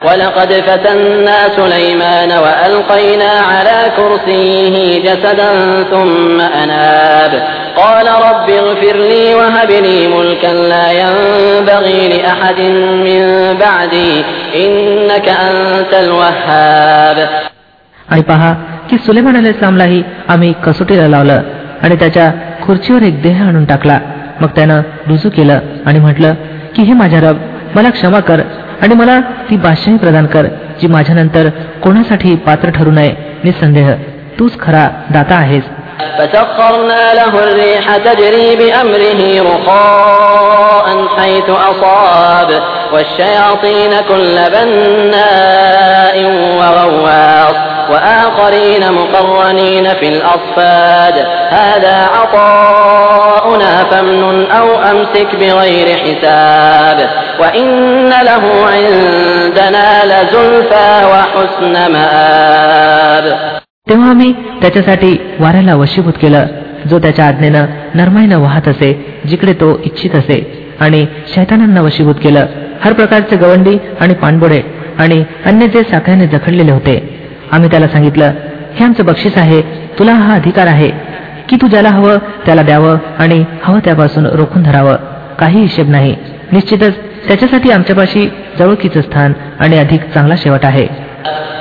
ولقد فتنا سليمان وألقينا على كرسيه جسدا ثم أناب قال رب اغفر لي وهب لي ملكا لا ينبغي لأحد من بعدي إنك أنت الوهاب आणि पहा की सुलेमान अल इस्लामलाही आम्ही कसोटीला लावलं आणि त्याच्या खुर्चीवर एक देह आणून टाकला मग त्यानं रुजू केलं आणि म्हटलं की हे माझ्या रब मला क्षमा कर आणि मला ती बादशाही प्रदान कर जी माझ्यानंतर कोणासाठी पात्र ठरू नये निसंदेह तूच खरा दाता आहेस فسخرنا له الريح تجري بأمره رخاء حيث أصاب والشياطين كل بناء وغواص وآخرين مقرنين في الأصفاد هذا عطاؤنا فامنن أو أمسك بغير حساب وإن له عندنا لزلفى وحسن مآب तेव्हा आम्ही त्याच्यासाठी वाऱ्याला वशीभूत केलं जो त्याच्या आज्ञेनं नरमाईनं वाहत असे जिकडे तो इच्छित असे आणि शैतानांना वशीभूत केलं हर प्रकारचे गवंडी आणि पाणबोडे आणि अन्य जे साखळ्याने जखडलेले होते आम्ही त्याला सांगितलं हे आमचं बक्षीस आहे तुला हा अधिकार आहे की तू ज्याला हवं त्याला द्यावं आणि हवं त्यापासून रोखून धरावं काही हिशेब नाही निश्चितच त्याच्यासाठी आमच्यापाशी जवळकीचं स्थान आणि अधिक चांगला शेवट आहे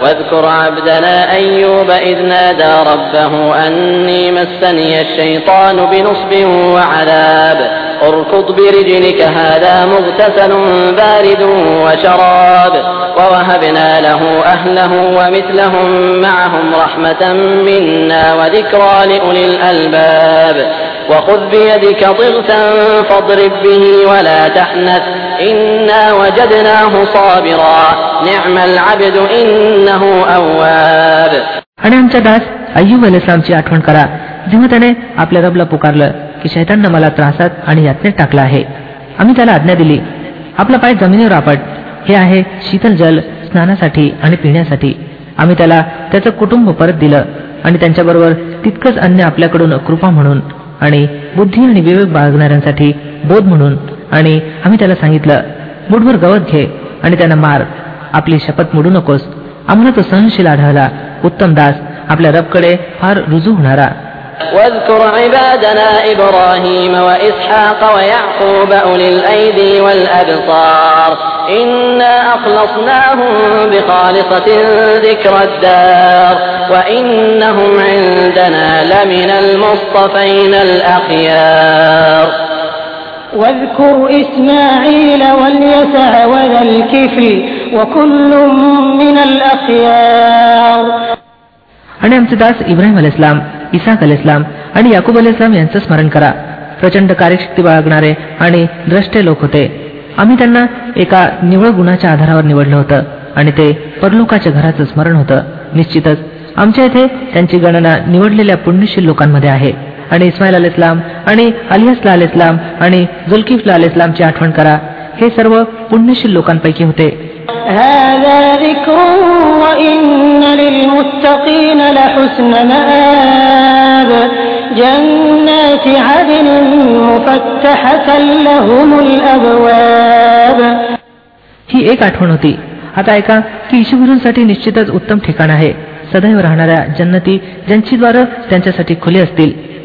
واذكر عبدنا أيوب إذ نادى ربه أني مسني الشيطان بنصب وعذاب اركض برجلك هذا مغتسل بارد وشراب. ووهبنا له أهله ومثلهم معهم رحمة منا وذكرى لأولي الألباب. وخذ بيدك ضغثا فاضرب به ولا تحنث. إنا وجدناه صابرا نعم العبد إنه أواب. आणि आमच्या दास अय्यूब अलेसलामची आठवण करा. जेव्हा त्याने आपल्या रबला पुकारलं की शैताननं मला त्रासात आणि यातनेत टाकलं आहे. आम्ही त्याला आज्ञा दिली. आपला पाय जमिनीवर आपट. हे आहे शीतल जल स्नानासाठी आणि पिण्यासाठी. आम्ही त्याला त्याचं कुटुंब परत दिलं आणि त्यांच्याबरोबर तितकंच अन्य आपल्याकडून कृपा म्हणून आणि बुद्धी आणि विवेक बाळगणाऱ्यांसाठी बोध म्हणून आणि आम्ही त्याला सांगितलं मुठभर गवत घे आणि त्यांना मार. आपली शपथ मोडू नकोस. आम्हाला तो सहनशील आढळला उत्तम दास आपल्या रबकडे फार रुजू होणारा واذكر عبادنا إبراهيم وإسحاق ويعقوب أولي الأيدي والأبصار إنا أخلصناهم بخالصة ذكر الدار وإنهم عندنا لمن المصطفين الأخيار واذكر إسماعيل واليسع وذا الكفل وكل من الأخيار आणि आमचे दास इब्राहिम अल इस्लाम इसाक अल इस्लाम आणि याकूब अल इस्लाम यांचं स्मरण करा प्रचंड कार्यशक्ती बाळगणारे आणि द्रष्टे लोक होते आम्ही त्यांना एका निवळ गुणाच्या आधारावर निवडलं होतं आणि ते परलोकाच्या घराचं स्मरण होतं निश्चितच आमच्या इथे त्यांची गणना निवडलेल्या पुण्यशील लोकांमध्ये आहे आणि इस्माईल अल इस्लाम आणि अलियासला अल इस्लाम आणि जुल्किफला अल इस्लामची आठवण करा हे सर्व पुण्यशील लोकांपैकी होते هذا ذكر وإن للمتقين لحسن مآب جنات عدن مفتحة لهم الأبواب ही एक आठवण होती आता ऐका की ईशुगुरूंसाठी निश्चितच उत्तम ठिकाण आहे सदैव राहणाऱ्या जन्नती ज्यांची द्वार त्यांच्यासाठी खुली असतील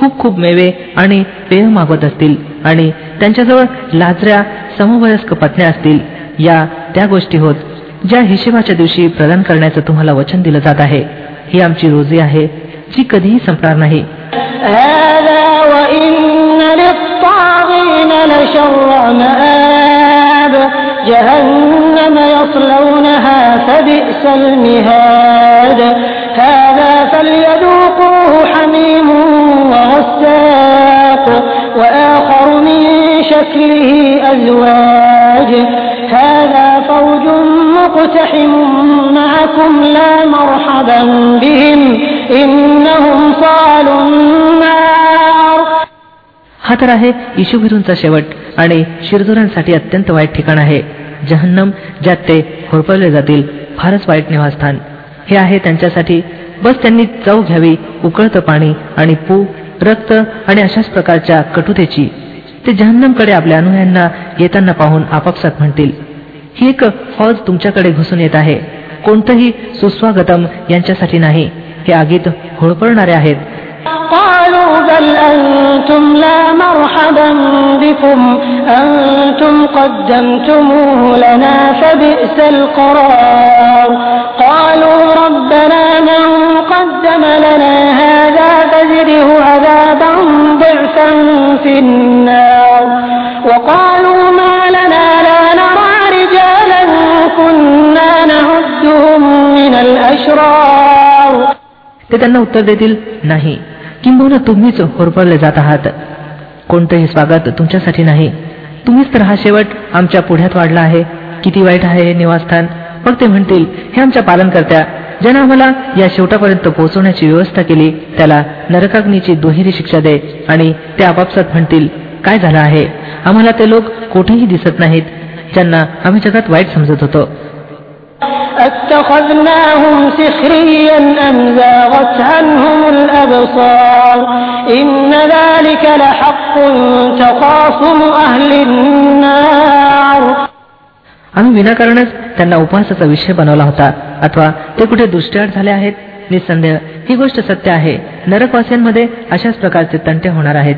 खूप खूप मेवे आणि पेय मागवत असतील आणि त्यांच्याजवळ लाजऱ्या समवयस्क पत्न्या असतील या त्या गोष्टी होत ज्या हिशेबाच्या दिवशी प्रदान करण्याचं तुम्हाला वचन दिलं जात आहे ही आमची रोजी आहे जी कधीही संपणार नाही هذا وإن للطاغين لشر مآب جهنم يصلونها فبئس المهاد هذا فليذوقوه حميم وغساق وآخر من شكله أزواج هذا فوج مقتحم معهم معكم لا مرحبا بهم إنهم صالوا النار हा तर आहे इशुभिरूंचा शेवट आणि शिरजोरांसाठी अत्यंत वाईट ठिकाण आहे जहन्नम ज्यात ते होरपळले जातील फारच वाईट निवासस्थान हे आहे त्यांच्यासाठी बस त्यांनी चव घ्यावी उकळतं पाणी आणि पू रक्त आणि अशाच प्रकारच्या कटुतेची ते जहन्नमकडे आपल्या अनुयायांना येताना पाहून आपापसात म्हणतील ही एक फौज तुमच्याकडे घुसून येत आहे कोणतंही सुस्वागतम यांच्यासाठी नाही हे आगीत होळपळणारे आहेत قالوا بل النار وقالوا ما لنا لا نرى رجالا كنا نعدهم من الأشرار ते त्यांना उत्तर देतील नाही किंबहुना तुम्हीच होरपळले जात आहात कोणतंही स्वागत तुमच्यासाठी नाही तुम्हीच तर हा शेवट आमच्या पुढ्यात वाढला आहे किती वाईट आहे हे निवासस्थान मग ते म्हणतील हे आमच्या पालनकर्त्या ज्यानं आम्हाला या शेवटापर्यंत पोहोचवण्याची व्यवस्था केली. त्याला नरकाग्नीची दुहेरी शिक्षा दे आणि ते आपापसात म्हणतील काय झालं आहे? आम्हाला ते लोक कोठेही दिसत नाहीत. ज्यांना आम्ही जगात वाईट समजत होतो. आम्ही विनाकारणच त्यांना उपवासाचा विषय बनवला होता. अथवा ते कुठे दृष्टीआड झाले आहेत? निसंदेह. ही गोष्ट सत्य आहे. नरकवासियांमध्ये अशाच प्रकारचे तंटे होणार आहेत.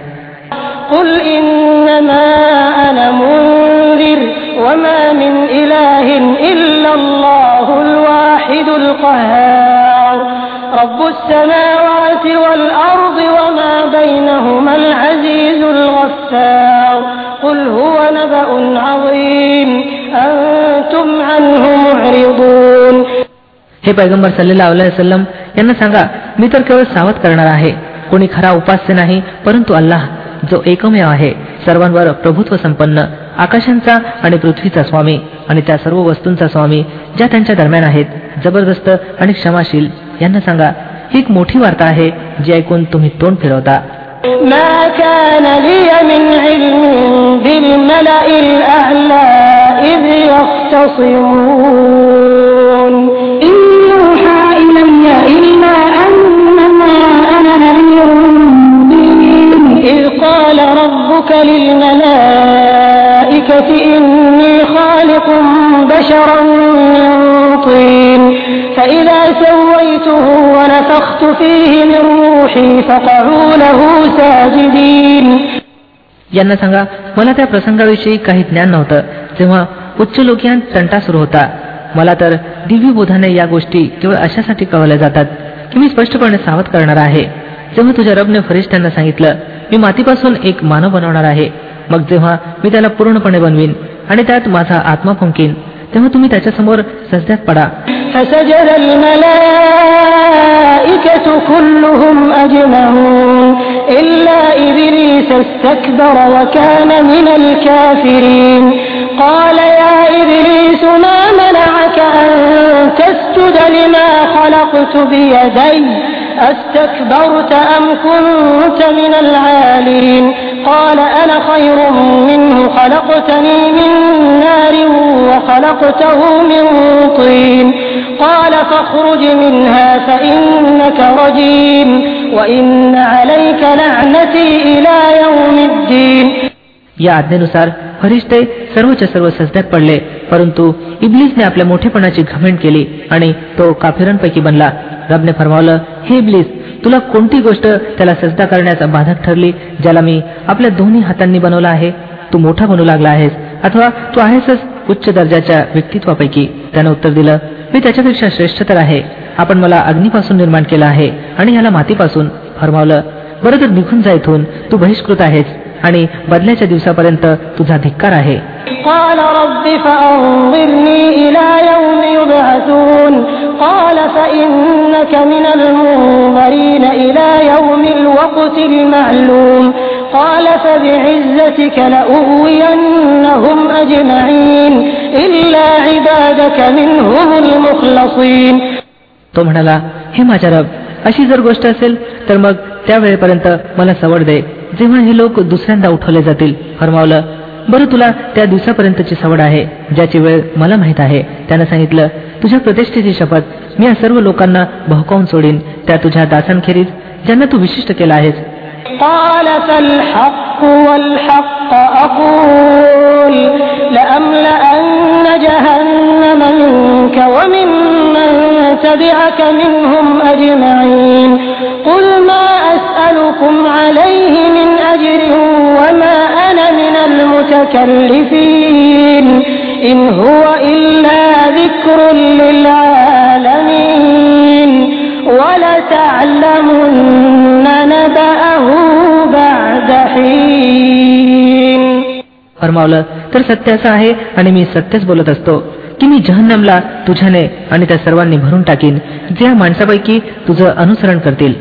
हे पैगंबर सल्लेला वसलम यांना सांगा मी तर केवळ सावध करणार आहे कोणी खरा उपास्य नाही परंतु अल्लाह जो एकमेव आहे सर्वांवर प्रभुत्व संपन्न आकाशांचा आणि पृथ्वीचा स्वामी आणि त्या सर्व वस्तूंचा स्वामी ज्या त्यांच्या दरम्यान आहेत जबरदस्त आणि क्षमाशील यांना सांगा ही एक मोठी वार्ता आहे जी ऐकून तुम्ही तोंड फिरवता ما كان لي من علم بالملأ الأعلى إذ يختصمون ربك للملائكة إني خالق بشرا من طين فإذا سويته ونفخت فيه من روحي فقعوا له ساجدين यांना सांगा मला त्या प्रसंगाविषयी काही ज्ञान नव्हतं तेव्हा उच्च लोकियान तंटा सुरू होता मला तर दिव्य बोधाने या गोष्टी केवळ अशासाठी कळवल्या जातात की मी स्पष्टपणे सावध करणार आहे जेव्हा तुझ्या रबने फरिश्त्यांना सांगितलं मी मातीपासून एक मानव बनवणार आहे मग जेव्हा मी त्याला पूर्णपणे बनवीन आणि त्यात माझा आत्मा फुंकीन तेव्हा तुम्ही त्याच्यासमोर सजद्यात पडा فسجد الملائكة كلهم أجمعون إلا إبليس استكبر وكان من الكافرين قال يا إبليس ما منعك أن تسجد لما خلقت بيدي أستكبرت أم كنت من العالين قال أنا خير منه خلقتني من نار وخلقته من طين قال فاخرج منها فإنك رجيم وإن عليك لعنتي إلى يوم الدين या आज्ञेनुसार फरिश्ते सर्वच्या सर्व सजद्यात पडले परंतु इब्लिसने आपल्या मोठेपणाची घमेंट केली आणि तो काफिरांपैकी बनला. रबने फरमावलं हे इब्लिस तुला कोणती गोष्ट त्याला सजदा करण्याचा बाधक ठरली ज्याला मी आपल्या दोन्ही हातांनी बनवला आहे? तू मोठा बनू लागला आहेस अथवा तू आहेसच उच्च दर्जाच्या व्यक्तित्वापैकी? त्यानं उत्तर दिलं मी त्याच्यापेक्षा श्रेष्ठ तर आहे. आपण मला अग्नीपासून निर्माण केलं आहे आणि याला मातीपासून. फरमावलं बरं तर निघून जा इथून तू बहिष्कृत आहेस. आणि बदल्याच्या दिवसापर्यंत तुझा धिक्कार आहे قال رب فأنظرني إلى يوم يبعثون قال فإنك من المنظرين إلى يوم الوقت المعلوم قال فبعزتك لأغوينهم أجمعين إلا عبادك منهم المخلصين तो म्हणाला हे माझ्या रब अशी जर गोष्ट असेल तर मग त्या वेळेपर्यंत मला सवड दे जेव्हा हे लोक दुसऱ्यांदा उठवले जातील फरमावलं बरं तुला त्या दिवसापर्यंतची सवड आहे ज्याची वेळ मला माहित आहे त्यानं सांगितलं तुझ्या प्रतिष्ठेची शपथ मी या सर्व लोकांना भहकावून सोडीन त्या तुझ्या दासांखेरीज ज्यांना तू विशिष्ट केला आहेस قال فالحق والحق أقول لأملأن جهنم منك ومن من تبعك منهم أجمعين قل ما أسألكم عليه من أجر وما أنا من المتكلفين إن هو إلا ذكر للعالمين ولتعلمن نبأه بعد حين फरमावलं तर सत्य असं आहे आणि मी सत्यच बोलत असतो की मी जहन्नमला तुझ्याने आणि त्या सर्वांनी भरून टाकीन जे या माणसापैकी तुझं अनुसरण करतील.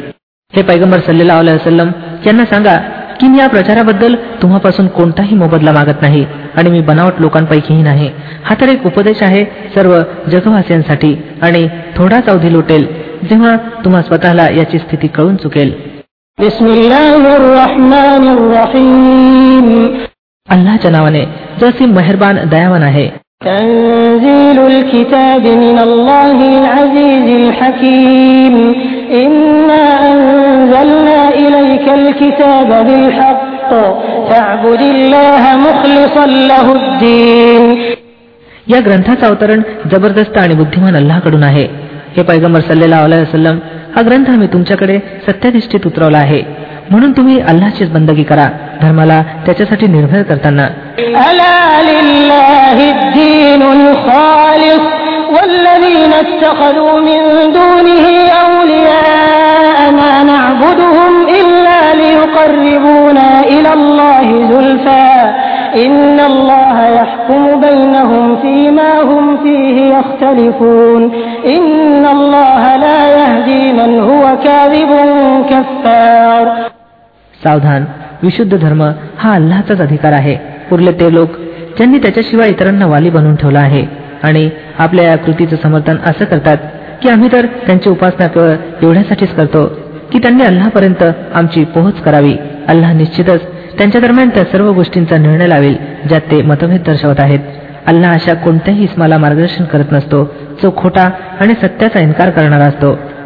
हे पैगंबर सल्लेला अल सल्लम यांना सांगा की मी या प्रचाराबद्दल तुम्हापासून कोणताही मोबदला मागत नाही आणि मी बनावट लोकांपैकीही नाही. हा तर एक उपदेश आहे सर्व जगवासियांसाठी आणि थोडाच अवधी लोटेल जेव्हा तुम्हा स्वतःला याची स्थिती कळून चुकेल. अल्लाच्या नावाने जसे मेहरबान दयावान आहे تنزيل الكتاب من الله العزيز الحكيم إنا أنزلنا إليك الكتاب بالحق فاعبد الله مخلصا له الدين या ग्रंथाचं अवतरण जबरदस्त आणि बुद्धिमान अल्लाकडून आहे हे पैगंबर सल्लेला वसलम हा ग्रंथ आम्ही तुमच्याकडे सत्याधिष्ठित उतरवला आहे म्हणून तुम्ही अल्लाचीच बंदगी करा धर्माला त्याच्यासाठी निर्भय करताना ألا لله الدين الخالص والذين اتخذوا من دونه أولياء ما نعبدهم إلا ليقربونا إلى الله زلفى إن الله يحكم بينهم فيما هم فيه يختلفون إن الله لا يهدي من هو كاذب كفار सावधान. विशुद्ध धर्म हा अल्लाचाच अधिकार आहे. पुरले ते लोक ज्यांनी त्याच्याशिवाय इतरांना वाली बनवून ठेवला आहे. आणि आपल्या या कृतीचं समर्थन असं करतात की आम्ही तर त्यांची उपासना केवळ एवढ्यासाठीच करतो की त्यांनी अल्लापर्यंत आमची पोहोच करावी. अल्लाह निश्चितच त्यांच्या दरम्यान त्या सर्व गोष्टींचा निर्णय लावेल ज्यात ते मतभेद दर्शवत आहेत. अल्लाह अशा कोणत्याही इस्माला मार्गदर्शन करत नसतो. जो खोटा आणि सत्याचा इन्कार करणारा असतो.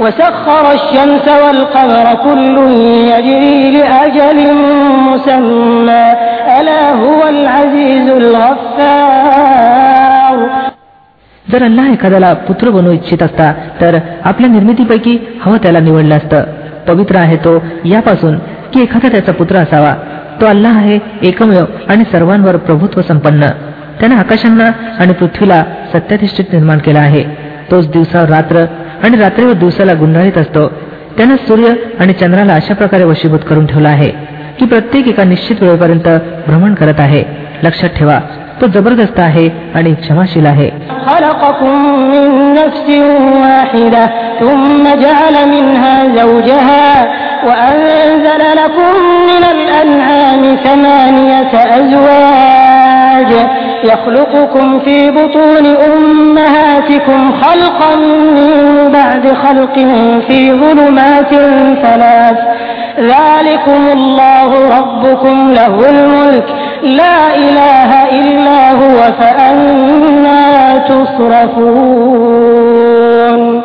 وسخر الشمس والقمر كل يجري لأجل مسمى ألا هو العزيز الغفار जर अल्लाह एखाद्याला पुत्र बनवू इच्छित असता तर आपल्या निर्मितीपैकी हवं त्याला निवडलं असतं पवित्र आहे तो यापासून की एखादा त्याचा पुत्र असावा तो अल्लाह आहे एकमेव आणि सर्वांवर प्रभुत्व संपन्न त्याने आकाशांना आणि पृथ्वीला सत्याधिष्ठित निर्माण केला आहे तोच दिवसावर रात्र आणि रात्रीवर दिवसाला गुंडाळीत असतो त्यानं सूर्य आणि चंद्राला अशा प्रकारे वशीभूत करून ठेवला आहे की प्रत्येक एका निश्चित वेळेपर्यंत भ्रमण करत आहे लक्षात ठेवा तो जबरदस्त आहे आणि क्षमाशील आहे خلقكم من نفس واحدة ثم جعل منها زوجها وأنزل لكم من الأنعام ثمانية أزواج يخلقكم في بطون أمهاتكم خلقا من بعد خلق في ظلمات ثلاث ذلكم الله ربكم له الملك لا إله إلا هو فأنا تصرفون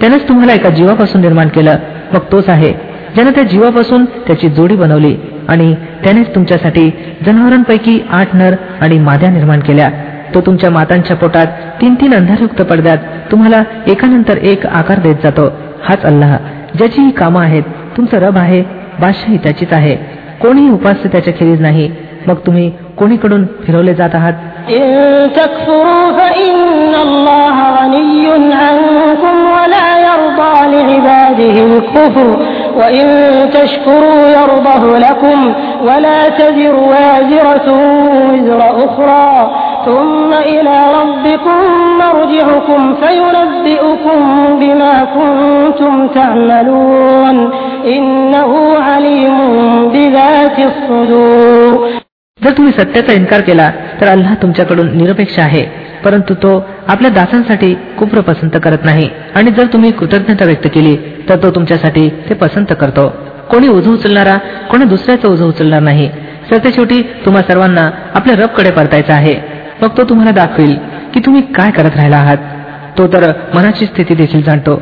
त्यानेच तुम्हाला एका जीवापासून निर्माण केलं मग तोच आहे ज्यानं त्या जीवापासून त्याची जोडी बनवली आणि त्यानेच तुमच्यासाठी जनावरांपैकी आठ नर आणि माद्या निर्माण केल्या. तो तुमच्या मातांच्या पोटात तीन तीन अंधारयुक्त पडद्यात तुम्हाला एकानंतर एक आकार देत जातो. हाच अल्लाह. ज्याची ही कामं आहेत तुमचं रब आहे बादशाही त्याचीच आहे. कोणीही उपास्य त्याच्या खेरीज नाही. मग तुम्ही कोणीकडून फिरवले जात आहात? إن تكفروا فإن الله غني عنكم ولا يرضى لعباده الكفر وإن تشكروا يرضه لكم ولا تزر وازرة وزر أخرى ثم إلى ربكم مرجعكم فينبئكم بما كنتم تعملون إنه عليم بذات الصدور जर तुम्ही सत्याचा इन्कार केला तर अल्लाह तुमच्याकडून निरपेक्ष आहे परंतु तो आपल्या दासांसाठी कुप्र पसंत करत नाही. आणि जर तुम्ही कृतज्ञता व्यक्त केली तर तो तुमच्यासाठी ते पसंत करतो. कोणी ओझं उचलणारा कोणी दुसऱ्याचं ओझं उचलणार नाही. सरतेशेवटी तुम्हा सर्वांना आपल्या रबकडे परतायचं आहे. मग तो तुम्हाला दाखवेल की तुम्ही काय करत राहिला आहात. तो तर मनाची स्थिती देखील जाणतो.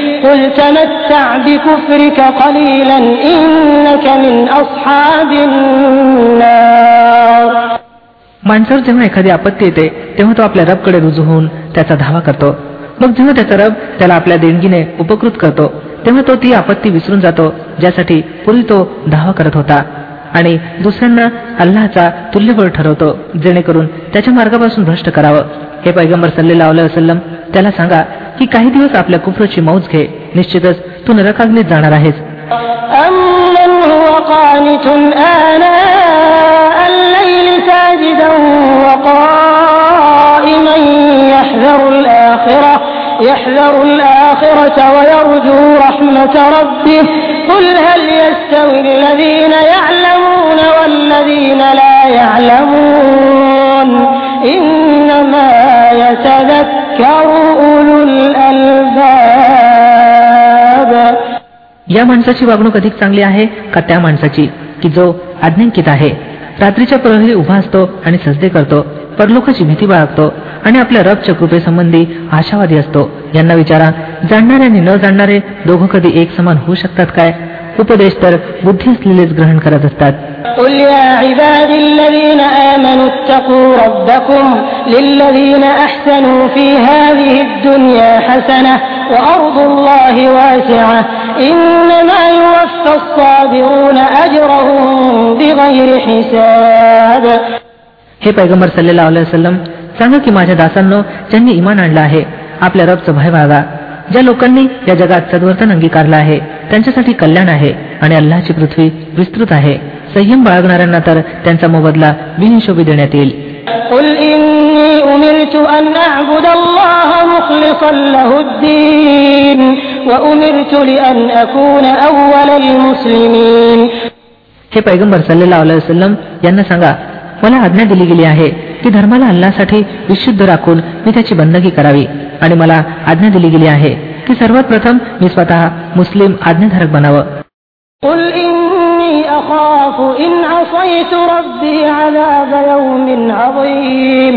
قل تمتع بكفرك قليلا إنك من أصحاب النار माणसावर जेव्हा एखादी आपत्ती येते तेव्हा तो आपल्या रबकडे रुजू होऊन त्याचा धावा करतो मग जेव्हा त्याचा रब त्याला आपल्या देणगीने उपकृत करतो तेव्हा तो ती आपत्ती विसरून जातो ज्यासाठी पूर्वी तो धावा करत होता आणि दुसऱ्यांना अल्लाचा तुल्यबळ ठरवतो जेणेकरून त्याच्या मार्गापासून भ्रष्ट करावं हे पैगंबर सल्लेला वसलम त्याला सांगा की काही दिवस आपल्या कुफरची मौज घे निश्चितच तू नरकाग्नीत जाणार आहेस أمن هو قانت آناء الليل ساجدا وقائما يحذر الآخرة يحذر الآخرة ويرجو رحمة ربه قل هل يستوي الذين يعلمون والذين لا يعلمون إنما يتذكر या माणसाची वागणूक अधिक चांगली आहे का त्या माणसाची? की जो आज्ञांकित आहे? रात्रीच्या प्रहरी उभा असतो आणि सजदे करतो परलोकाची भीती बाळगतो आणि आपल्या रबच्या कृपेसंबंधी आशावादी असतो. यांना विचारा जाणणारे आणि न जाणणारे दोघं कधी एक समान होऊ शकतात काय? उपदेश तर बुद्धी असलेलेच ग्रहण करत असतात قل يا عبادي الذين آمنوا اتقوا ربكم للذين أحسنوا في هذه الدنيا حسنة وأرض الله واسعة إنما يوفى الصابرون أجرهم بغير حساب हे पैगंबर सल्लेला वसलम सांगा की माझ्या दासांनो ज्यांनी इमान आणलं आहे आपल्या रबचं भय बाळगा ज्या लोकांनी या जगात सद्वर्तन अंगीकारलं आहे त्यांच्यासाठी कल्याण आहे आणि अल्लाची पृथ्वी विस्तृत आहे. संयम बाळगणाऱ्यांना तर त्यांचा मोबदला बिनशोभी देण्यात येईल. हे पैगंबर सल्लेला सल्लम यांना सांगा मला आज्ञा दिली गेली आहे की धर्माला अल्लासाठी विशुद्ध राखून मी त्याची बंदगी करावी आणि मला आज्ञा दिली गेली आहे. की सर्वात प्रथम मी स्वतः मुस्लिम आज्ञाधारक बनावं قل إني أخاف إن عصيت ربي عذاب يوم عظيم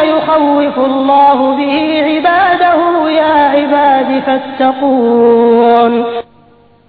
يخوف الله به عباده يا عباد فاتقون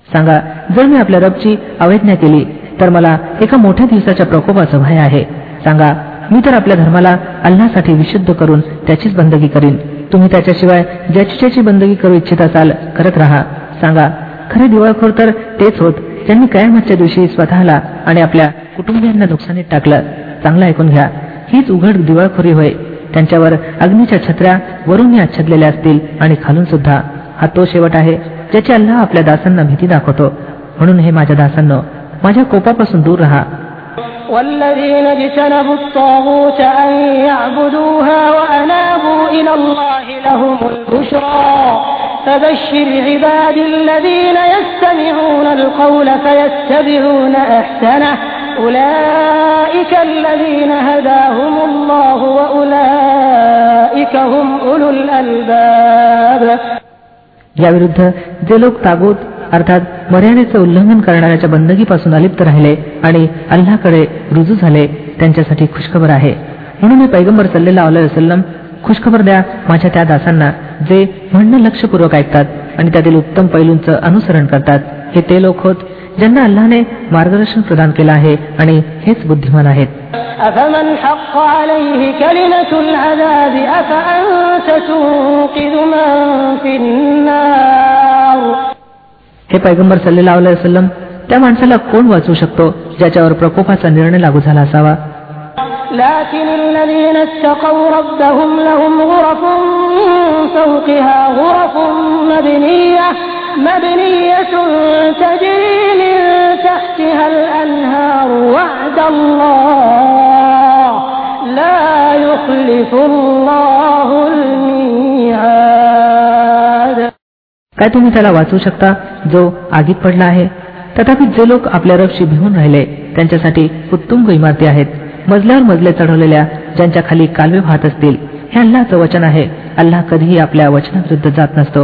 सांगा जर मी आपल्या रबची अवैज्ञा केली तर मला एका मोठ्या दिवसाच्या प्रकोपाचं भय आहे सांगा मी तर आपल्या धर्माला अल्लासाठी विशुद्ध करून त्याचीच बंदगी करीन तुम्ही त्याच्याशिवाय ज्याची ज्याची बंदगी करू इच्छित असाल करत राहा सांगा खरे दिवाळखोर तर तेच होत ज्यांनी कयामतच्या दिवशी स्वतःला आणि आपल्या कुटुंबियांना नुकसानीत टाकलं चांगलं ऐकून घ्या हीच उघड दिवाळखोरी होय त्यांच्यावर अग्नीच्या छत्र्या वरून आच्छादलेल्या असतील आणि खालून सुद्धा हा तो शेवट आहे ज्याची अल्लाह आपल्या दासांना भीती दाखवतो म्हणून हे माझ्या दासांनो माझ्या कोपापासून दूर राहा والذين اجتنبوا الطاغوت أن يعبدوها وأنابوا إلى الله لهم البشرى فبشر عبادي الذين يستمعون القول فيتبعون أحسنه أولئك الذين هداهم الله وأولئك هم أولو الألباب याविरुद्ध जे लोक तागोत अर्थात मर्यादेचं उल्लंघन करणाऱ्याच्या बंदगीपासून अलिप्त राहिले आणि अल्लाकडे रुजू झाले त्यांच्यासाठी खुशखबर आहे म्हणून मी पैगंबर सल्लेला वसलम खुशखबर द्या माझ्या त्या दासांना जे म्हणणं लक्षपूर्वक ऐकतात आणि त्यातील उत्तम पैलूंचं अनुसरण करतात हे ते लोक होत ज्यांना अल्लाने मार्गदर्शन प्रदान केलं आहे आणि हेच बुद्धिमान आहेत أفمن حق عليه كلمة العذاب أفأنت تنقذ من في النار हे पैगंबर सल्लेला वसलम त्या माणसाला कोण वाचवू शकतो ज्याच्यावर प्रकोपाचा निर्णय लागू झाला असावा لكن الذين اتقوا ربهم لهم غرف من فوقها غرف مبنية مبنية تجري من تحتها الأنهار وعد الله لا يخلف الله الميعاد काय तुम्ही त्याला वाचवू शकता जो आगीत पडला आहे तथापि जे लोक आपल्या रबशी भिवून राहिले त्यांच्यासाठी उत्तुंग इमारती आहेत मजल्यावर मजले चढवलेल्या ज्यांच्या खाली कालवे वाहत असतील हे अल्लाचं वचन आहे अल्लाह कधीही आपल्या वचनाविरुद्ध जात नसतो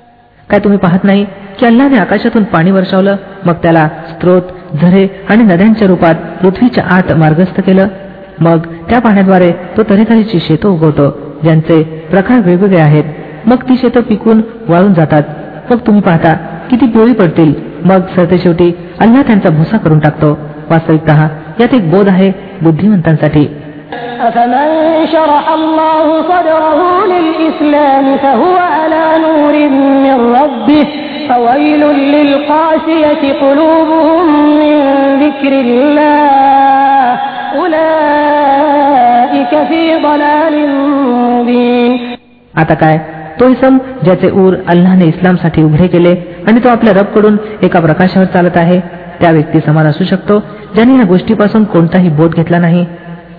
काय तुम्ही पाहत नाही की अल्लाने आकाशातून पाणी वर्षावलं मग त्याला स्त्रोत झरे आणि नद्यांच्या रूपात पृथ्वीच्या आत मार्गस्थ केलं. मग त्या पाण्याद्वारे तो तऱ्हेची शेतं उगवतो ज्यांचे प्रकार वेगवेगळे आहेत. मग ती शेतं पिकून वाळून जातात. मग तुम्ही पाहता की ती पिवळी पडतील. मग सरते शेवटी अल्लाह त्यांचा भुसा करून टाकतो. वास्तविकत यात एक बोध आहे बुद्धिमंतांसाठी. أفمن شرح الله صدره للإسلام فهو على نور من ربه فويل للقاسية قلوبهم من ذكر الله أولئك في ضلال مبين आता काय तो इसम ज्याचे ऊर अल्लाने इस्लामसाठी उघडे केले आणि तो आपल्या रबकडून एका प्रकाशावर चालत आहे त्या व्यक्ती समान असू शकतो ज्याने या गोष्टीपासून कोणताही बोध घेतला नाही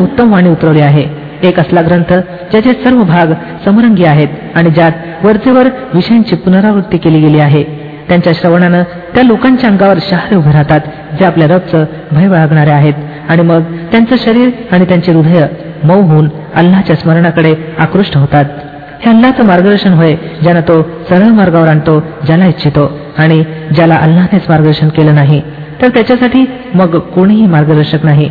उत्तम वाणी उतरवली आहे. एक असला ग्रंथ ज्याचे सर्व भाग समरंगी आहेत आणि ज्यात वरचेवर विषयांची पुनरावृत्ती केली गेली आहे. त्यांच्या श्रवणानं त्या लोकांच्या अंगावर शहारे उभे राहतात जे आपल्या रबचं भय बाळगणारे आहेत. आणि मग त्यांचं शरीर आणि त्यांचे हृदय मऊ होऊन अल्लाच्या स्मरणाकडे आकृष्ट होतात. हे अल्लाचं मार्गदर्शन होय ज्यानं तो सरळ मार्गावर आणतो ज्याला इच्छितो आणि ज्याला अल्लानेच मार्गदर्शन केलं नाही. तर त्याच्यासाठी मग कोणीही मार्गदर्शक नाही.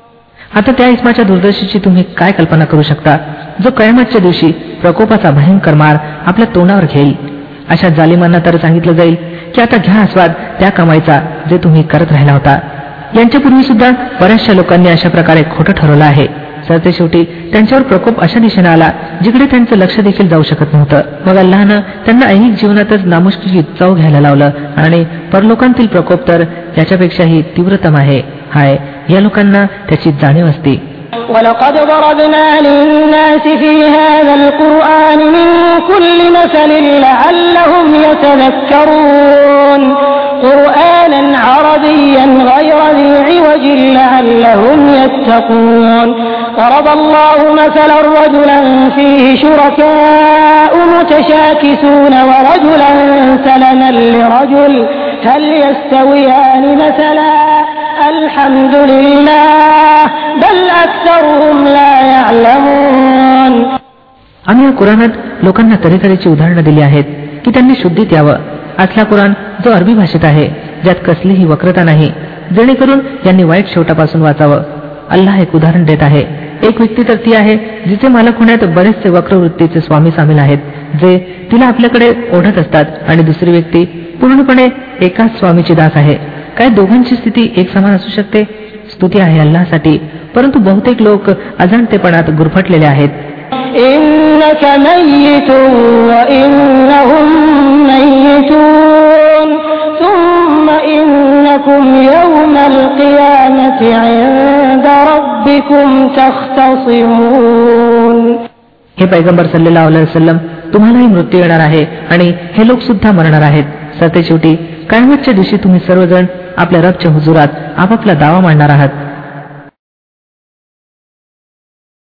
आता त्या इस्माच्या दुर्दशेची तुम्ही काय कल्पना करू शकता? जो कयामतच्या दिवशी प्रकोपाचा भयंकर मार आपल्या तोंडावर घेईल. अशा जालिमांना तर सांगितलं जाईल की आता घ्या आस्वाद त्या कमाईचा जे तुम्ही करत राहिला होता. यांच्यापूर्वी सुद्धा बऱ्याचशा लोकांनी अशा प्रकारे खोटं ठरवलं आहे. सरते शेवटी त्यांच्यावर प्रकोप अशा दिशेने आला जिकडे त्यांचं लक्ष देखील जाऊ शकत नव्हतं. मग अल्लानं त्यांना ऐहिक जीवनातच नामुष्कीची चव घ्यायला लावलं आणि परलोकांतील प्रकोप तर याच्यापेक्षाही तीव्रतम आहे हाय या लोकांना त्याची जाणीव असते ولقد ضربنا للناس في هذا القرآن من كل مثل لعلهم يتذكرون قرآنا عربيا غير ذي عوج لعلهم يتقون ضرب الله مثلا رجلا فيه شركاء متشاكسون ورجلا سلما لرجل هل يستويان مثلا الحمد لله بل أكثرهم لا يعلمون आम्ही या कुराणात लोकांना तऱ्हेतऱ्हेची उदाहरणं दिली आहेत की त्यांनी शुद्धीत यावं आजला कुराण जो अरबी भाषेत आहे ज्यात कसलीही वक्रता नाही जेणेकरून यांनी वाईट शेवटापासून वाचावं अल्लाह एक उदाहरण देत आहे एक व्यक्ती तर ती आहे जिचे मालक होण्यात बरेचसे वक्रवृत्तीचे स्वामी सामील आहेत जे तिला आपल्याकडे ओढत असतात आणि दुसरी व्यक्ती पूर्णपणे एकाच स्वामीची दास आहे काय दोघांची स्थिती एक समान असू शकते स्तुती आहे अल्लासाठी परंतु बहुतेक लोक अजाणतेपणात गुरफटलेले आहेत إنك ميت وإنهم ميتون ثم إنكم يوم القيامة عند ربكم تختصمون हे पैगंबर सल्लेला वसलम तुम्हालाही मृत्यू येणार आहे आणि हे लोक सुद्धा मरणार आहेत सरते शेवटी कायमतच्या दिवशी तुम्ही सर्वजण आपल्या रबच्या हुजुरात आपापला दावा मांडणार आहात